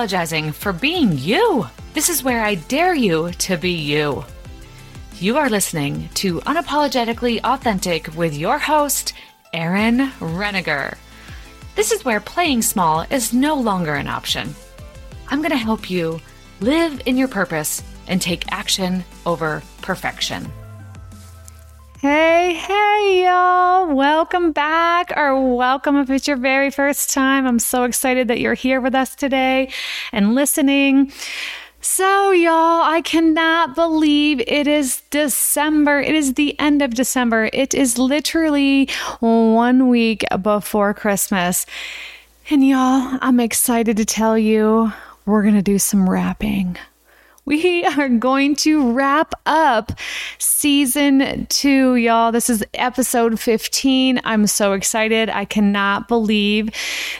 Apologizing for being you. This is where I dare you to be you. You are listening to Unapologetically Authentic with your host, Erin Renninger. This is where playing small is no longer an option. I'm going to help you live in your purpose and take action over perfection. Hey, hey, y'all. Welcome back, or welcome if it's your very first time. I'm so excited that you're here with us today and listening. So, y'all, I cannot believe it is December. It is the end of December. It is literally one week before Christmas. And, y'all, I'm excited to tell you we're going to do some wrapping we are going to wrap up season two, y'all. This is episode 15. I'm so excited. I cannot believe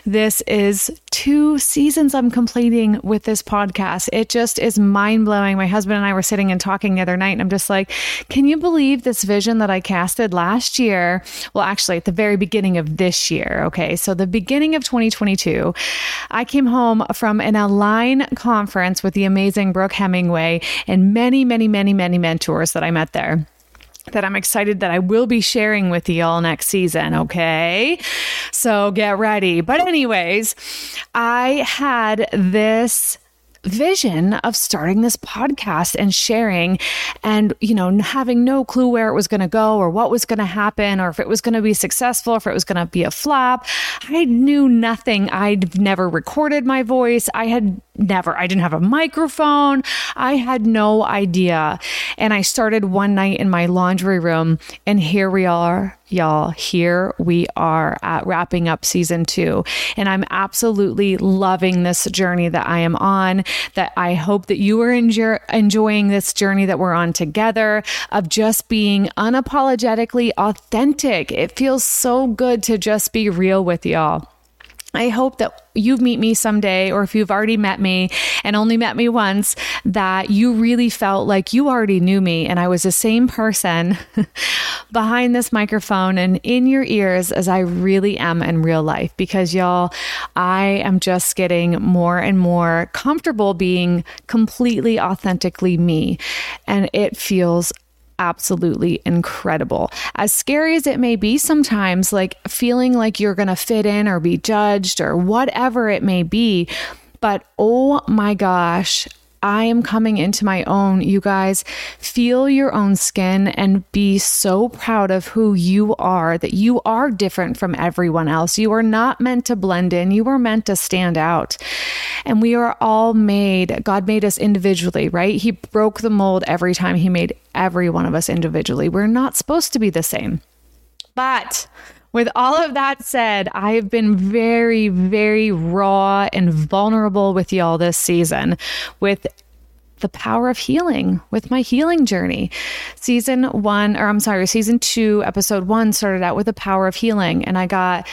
this is two seasons I'm completing with this podcast. It just is mind blowing. My husband and I were sitting and talking the other night, and I'm just like, can you believe this vision that I casted last year? Well, actually, at the very beginning of this year. Okay. So, the beginning of 2022, I came home from an Align conference with the amazing Brooke Hemingway and many, many, many, many mentors that I met there that I'm excited that I will be sharing with you all next season. Okay. So get ready. But, anyways, I had this vision of starting this podcast and sharing and you know having no clue where it was going to go or what was going to happen or if it was going to be successful if it was going to be a flop i knew nothing i'd never recorded my voice i had never i didn't have a microphone i had no idea and i started one night in my laundry room and here we are y'all, here we are at wrapping up season two. And I'm absolutely loving this journey that I am on. That I hope that you are enjoy- enjoying this journey that we're on together of just being unapologetically authentic. It feels so good to just be real with y'all. I hope that you meet me someday, or if you've already met me and only met me once, that you really felt like you already knew me and I was the same person behind this microphone and in your ears as I really am in real life. Because, y'all, I am just getting more and more comfortable being completely authentically me. And it feels absolutely incredible. As scary as it may be sometimes, like feeling like you're going to fit in or be judged or whatever it may be. But oh my gosh, I am coming into my own. You guys feel your own skin and be so proud of who you are, that you are different from everyone else. You are not meant to blend in, you are meant to stand out. And we are all made, God made us individually, right? He broke the mold every time He made every one of us individually. We're not supposed to be the same. But with all of that said, I have been very, very raw and vulnerable with y'all this season with the power of healing with my healing journey. Season one, or I'm sorry, season two, episode one started out with the power of healing. And I got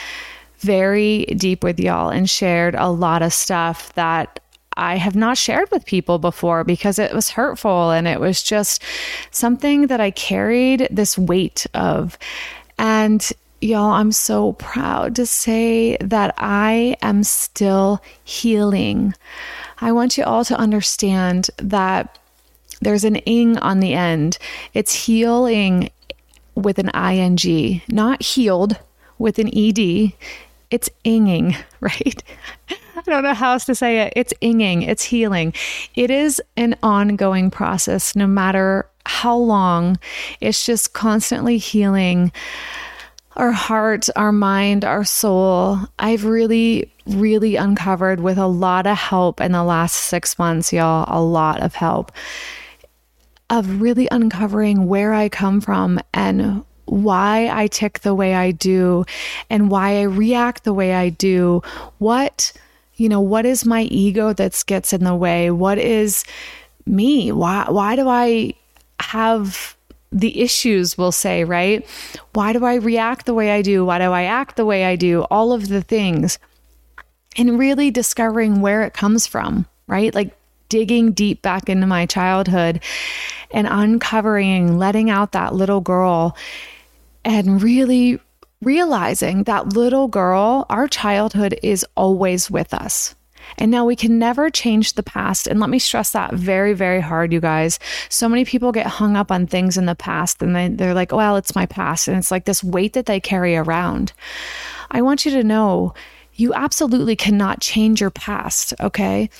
very deep with y'all and shared a lot of stuff that I have not shared with people before because it was hurtful and it was just something that I carried this weight of. And Y'all, I'm so proud to say that I am still healing. I want you all to understand that there's an ing on the end. It's healing with an ing, not healed with an ed. It's inging, right? I don't know how else to say it. It's inging, it's healing. It is an ongoing process, no matter how long. It's just constantly healing our heart, our mind, our soul. I've really, really uncovered with a lot of help in the last six months, y'all, a lot of help of really uncovering where I come from and why I tick the way I do and why I react the way I do. What, you know, what is my ego that gets in the way? What is me? Why why do I have the issues we'll say, right? Why do I react the way I do? Why do I act the way I do? All of the things. And really discovering where it comes from, right? Like digging deep back into my childhood and uncovering, letting out that little girl and really realizing that little girl, our childhood is always with us. And now we can never change the past. And let me stress that very, very hard, you guys. So many people get hung up on things in the past and they, they're like, well, it's my past. And it's like this weight that they carry around. I want you to know you absolutely cannot change your past, okay?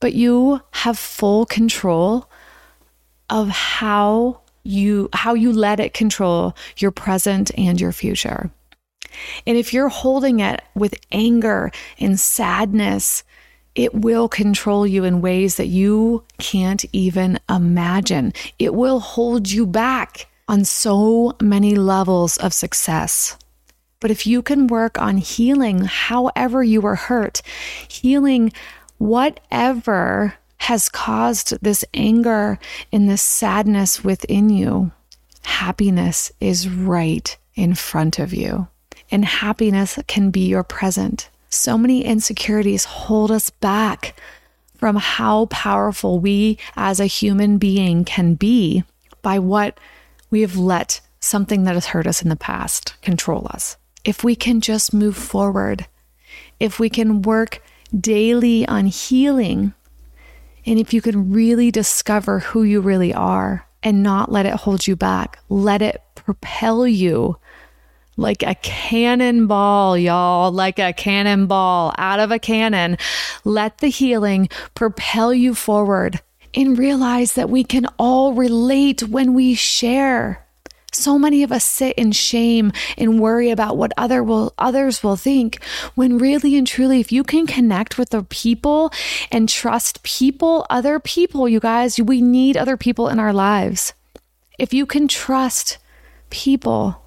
But you have full control of how you how you let it control your present and your future. And if you're holding it with anger and sadness, it will control you in ways that you can't even imagine. It will hold you back on so many levels of success. But if you can work on healing however you were hurt, healing whatever has caused this anger and this sadness within you, happiness is right in front of you. And happiness can be your present. So many insecurities hold us back from how powerful we as a human being can be by what we have let something that has hurt us in the past control us. If we can just move forward, if we can work daily on healing, and if you can really discover who you really are and not let it hold you back, let it propel you like a cannonball, y'all, like a cannonball out of a cannon. Let the healing propel you forward and realize that we can all relate when we share. So many of us sit in shame and worry about what other will others will think when really and truly if you can connect with the people and trust people, other people, you guys, we need other people in our lives. If you can trust people,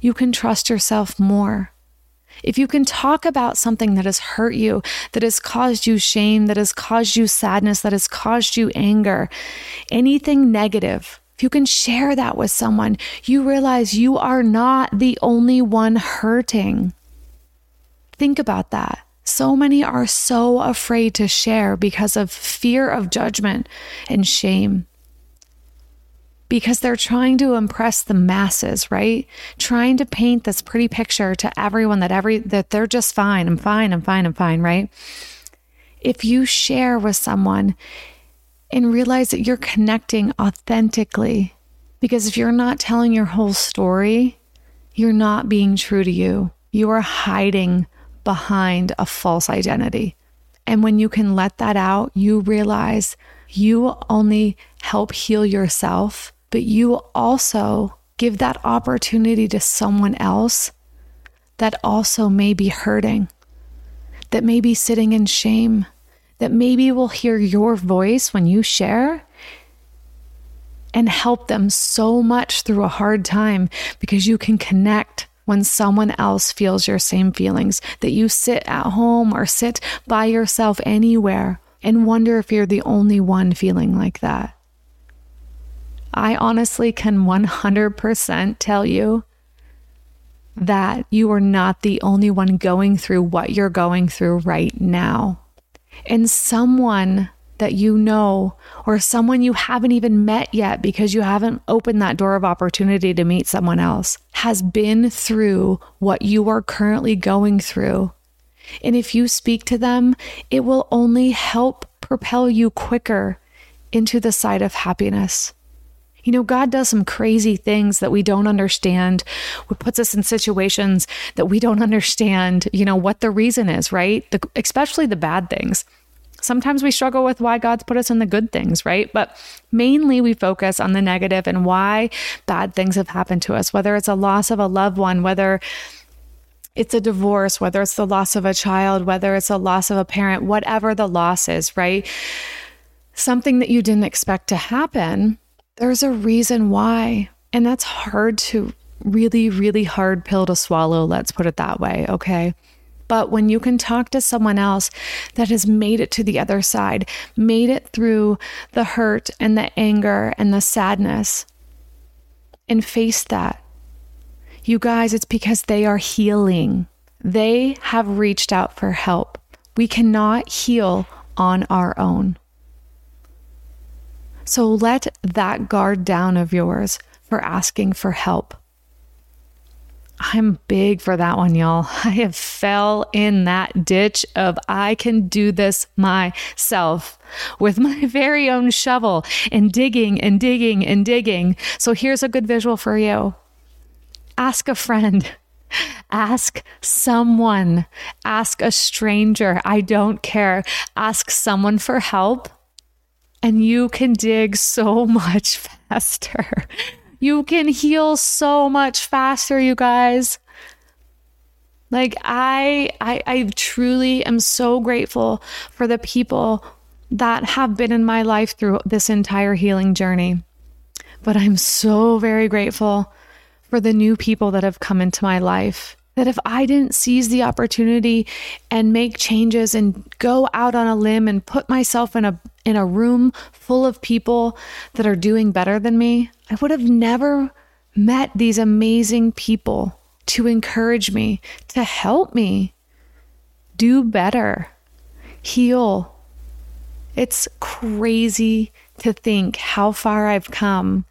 you can trust yourself more. If you can talk about something that has hurt you, that has caused you shame, that has caused you sadness, that has caused you anger, anything negative, you can share that with someone, you realize you are not the only one hurting. Think about that. So many are so afraid to share because of fear of judgment and shame. Because they're trying to impress the masses, right? Trying to paint this pretty picture to everyone that every that they're just fine. I'm fine. I'm fine. I'm fine, right? If you share with someone and realize that you're connecting authentically. Because if you're not telling your whole story, you're not being true to you. You are hiding behind a false identity. And when you can let that out, you realize you only help heal yourself, but you also give that opportunity to someone else that also may be hurting, that may be sitting in shame, that maybe will hear your voice when you share and help them so much through a hard time because you can connect when someone else feels your same feelings, that you sit at home or sit by yourself anywhere and wonder if you're the only one feeling like that. I honestly can 100% tell you that you are not the only one going through what you're going through right now and someone that you know or someone you haven't even met yet because you haven't opened that door of opportunity to meet someone else has been through what you are currently going through. And if you speak to them, it will only help propel you quicker into the side of happiness. You know, God does some crazy things that we don't understand, what puts us in situations that we don't understand, you know, what the reason is, right? The, especially the bad things. Sometimes we struggle with why God's put us in the good things, right? But mainly we focus on the negative and why bad things have happened to us, whether it's a loss of a loved one, whether it's a divorce, whether it's the loss of a child, whether it's a loss of a parent, whatever the loss is, right? Something that you didn't expect to happen there's a reason why. And that's hard to really, really hard pill to swallow. Let's put it that way. Okay. But when you can talk to someone else that has made it to the other side, made it through the hurt and the anger and the sadness, and face that, you guys, it's because they are healing. They have reached out for help. We cannot heal on our own. So let that guard down of yours for asking for help. I'm big for that one, y'all. I have fell in that ditch of I can do this myself with my very own shovel and digging and digging and digging. So here's a good visual for you. Ask a friend. Ask someone. Ask a stranger. I don't care. Ask someone for help and you can dig so much faster. You can heal so much faster, you guys. Like I, I I truly am so grateful for the people that have been in my life through this entire healing journey. But I'm so very grateful for the new people that have come into my life. That if I didn't seize the opportunity and make changes and go out on a limb and put myself in a in a room full of people that are doing better than me, I would have never met these amazing people to encourage me, to help me do better, heal. It's crazy to think how far I've come.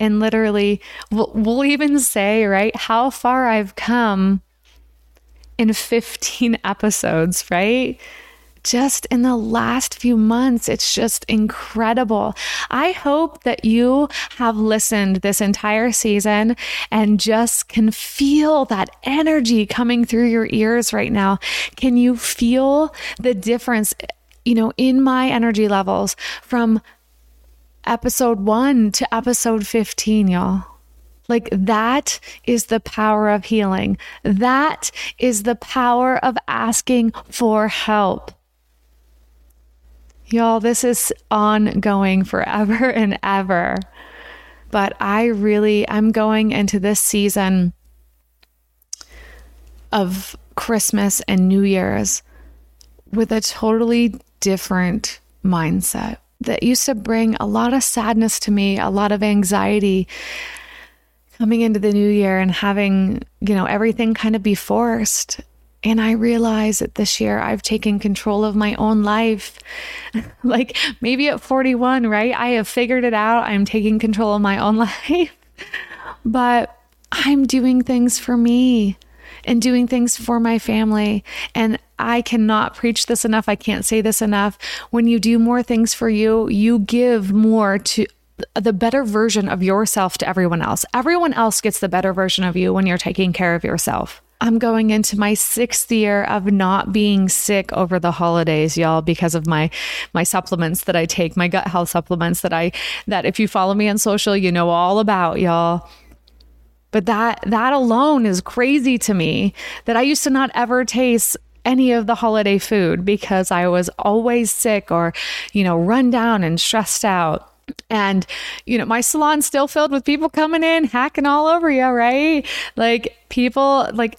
And literally, we'll, we'll even say, right, how far I've come in 15 episodes, right? just in the last few months. It's just incredible. I hope that you have listened this entire season and just can feel that energy coming through your ears right now. Can you feel the difference, you know, in my energy levels from episode one to episode 15, y'all? Like that is the power of healing. That is the power of asking for help. Y'all, this is ongoing forever and ever. But I really, I'm going into this season of Christmas and New Year's with a totally different mindset that used to bring a lot of sadness to me, a lot of anxiety coming into the new year and having, you know, everything kind of be forced. And I realize that this year I've taken control of my own life. like maybe at 41, right? I have figured it out. I'm taking control of my own life. but I'm doing things for me and doing things for my family. And I cannot preach this enough. I can't say this enough. When you do more things for you, you give more to the better version of yourself to everyone else. Everyone else gets the better version of you when you're taking care of yourself. I'm going into my sixth year of not being sick over the holidays, y'all, because of my my supplements that I take, my gut health supplements that I that if you follow me on social, you know all about, y'all. But that that alone is crazy to me that I used to not ever taste any of the holiday food because I was always sick or, you know, run down and stressed out. And, you know, my salon's still filled with people coming in, hacking all over you, right? Like people, like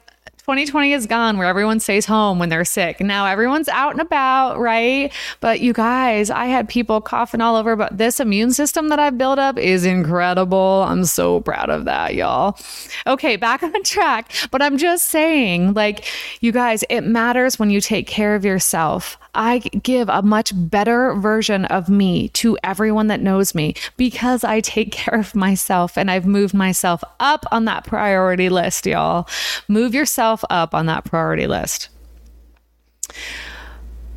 2020 is gone where everyone stays home when they're sick. Now everyone's out and about, right? But you guys, I had people coughing all over, but this immune system that I've built up is incredible. I'm so proud of that, y'all. Okay, back on track. But I'm just saying, like, you guys, it matters when you take care of yourself. I give a much better version of me to everyone that knows me because I take care of myself and I've moved myself up on that priority list, y'all. Move yourself up on that priority list.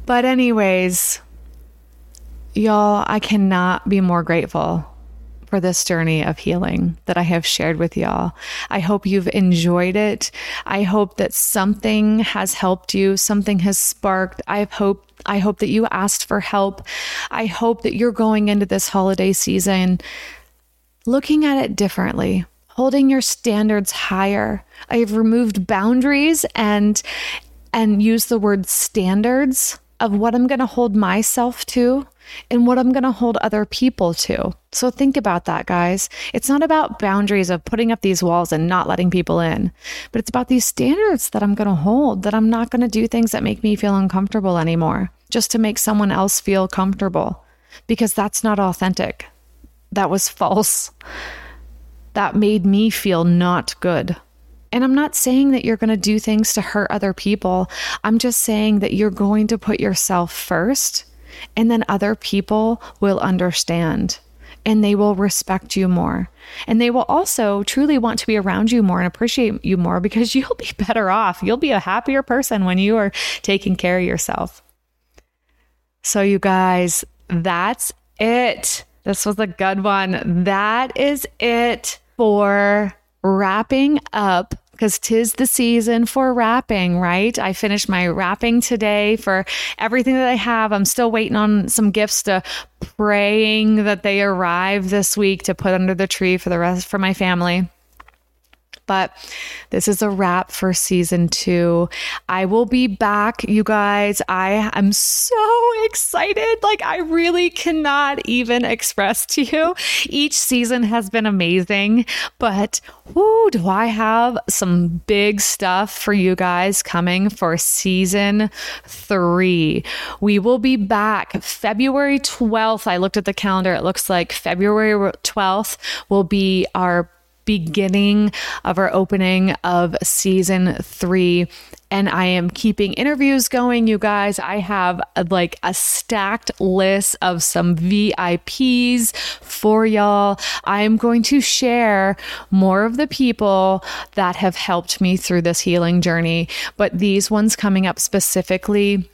But, anyways, y'all, I cannot be more grateful for this journey of healing that I have shared with y'all. I hope you've enjoyed it. I hope that something has helped you, something has sparked. I hope I hope that you asked for help. I hope that you're going into this holiday season looking at it differently, holding your standards higher. I've removed boundaries and and used the word standards of what I'm going to hold myself to and what I'm going to hold other people to. So think about that, guys. It's not about boundaries of putting up these walls and not letting people in, but it's about these standards that I'm going to hold, that I'm not going to do things that make me feel uncomfortable anymore just to make someone else feel comfortable because that's not authentic. That was false. That made me feel not good. And I'm not saying that you're going to do things to hurt other people. I'm just saying that you're going to put yourself first and then other people will understand. and they will respect you more. And they will also truly want to be around you more and appreciate you more because you'll be better off. You'll be a happier person when you are taking care of yourself. So, you guys, that's it. This was a good one. That is it for wrapping up because tis the season for wrapping, right? I finished my wrapping today for everything that I have. I'm still waiting on some gifts to praying that they arrive this week to put under the tree for the rest for my family. But this is a wrap for season two. I will be back, you guys. I am so excited. Like, I really cannot even express to you. Each season has been amazing, but whoo, do I have some big stuff for you guys coming for season three. We will be back February 12th. I looked at the calendar. It looks like February 12th will be our beginning of our opening of season three. And I am keeping interviews going, you guys. I have uh, like a stacked list of some VIPs for y'all. I am going to share more of the people that have helped me through this healing journey, but these ones coming up specifically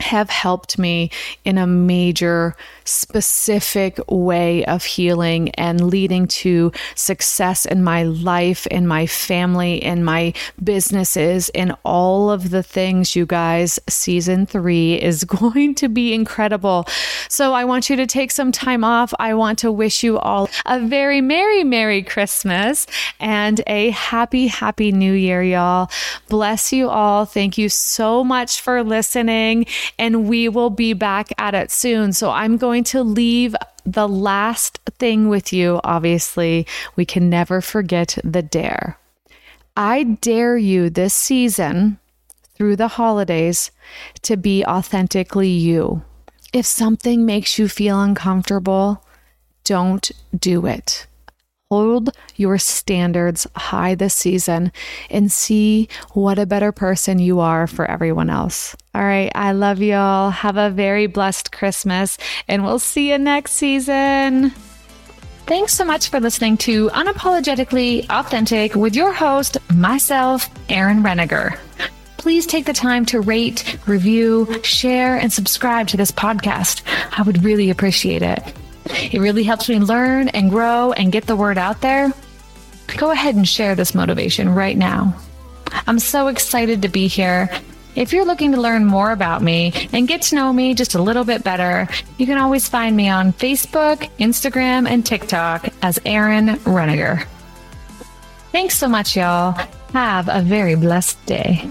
have helped me in a major, specific way of healing and leading to success in my life, in my family, in my businesses, in all of the things, you guys. Season three is going to be incredible. So I want you to take some time off. I want to wish you all a very Merry, Merry Christmas and a happy, happy New Year, y'all. Bless you all. Thank you so much for listening and we will be back at it soon. So I'm going to leave the last thing with you. Obviously, we can never forget the dare. I dare you this season through the holidays to be authentically you. If something makes you feel uncomfortable, don't do it. Hold your standards high this season and see what a better person you are for everyone else. All right. I love y'all. Have a very blessed Christmas, and we'll see you next season. Thanks so much for listening to Unapologetically Authentic with your host, myself, Erin Renninger. Please take the time to rate, review, share, and subscribe to this podcast. I would really appreciate it. It really helps me learn and grow and get the word out there. Go ahead and share this motivation right now. I'm so excited to be here. If you're looking to learn more about me and get to know me just a little bit better, you can always find me on Facebook, Instagram, and TikTok as Erin Renninger. Thanks so much, y'all. Have a very blessed day.